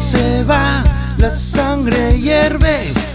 se va, la sangre hierve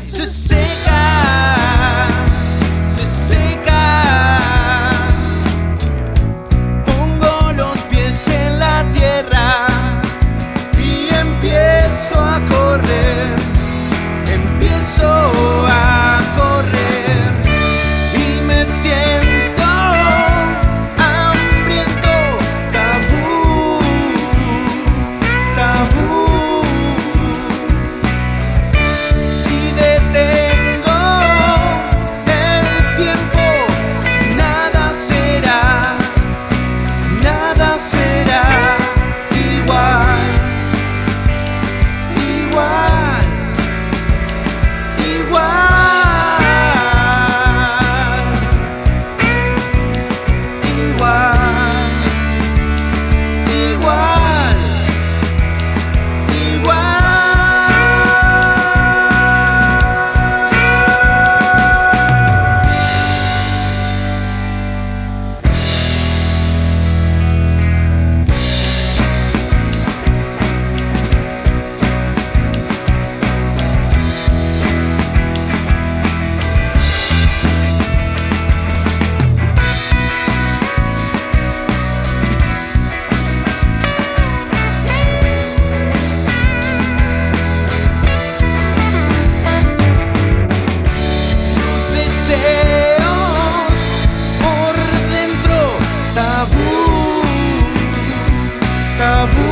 love.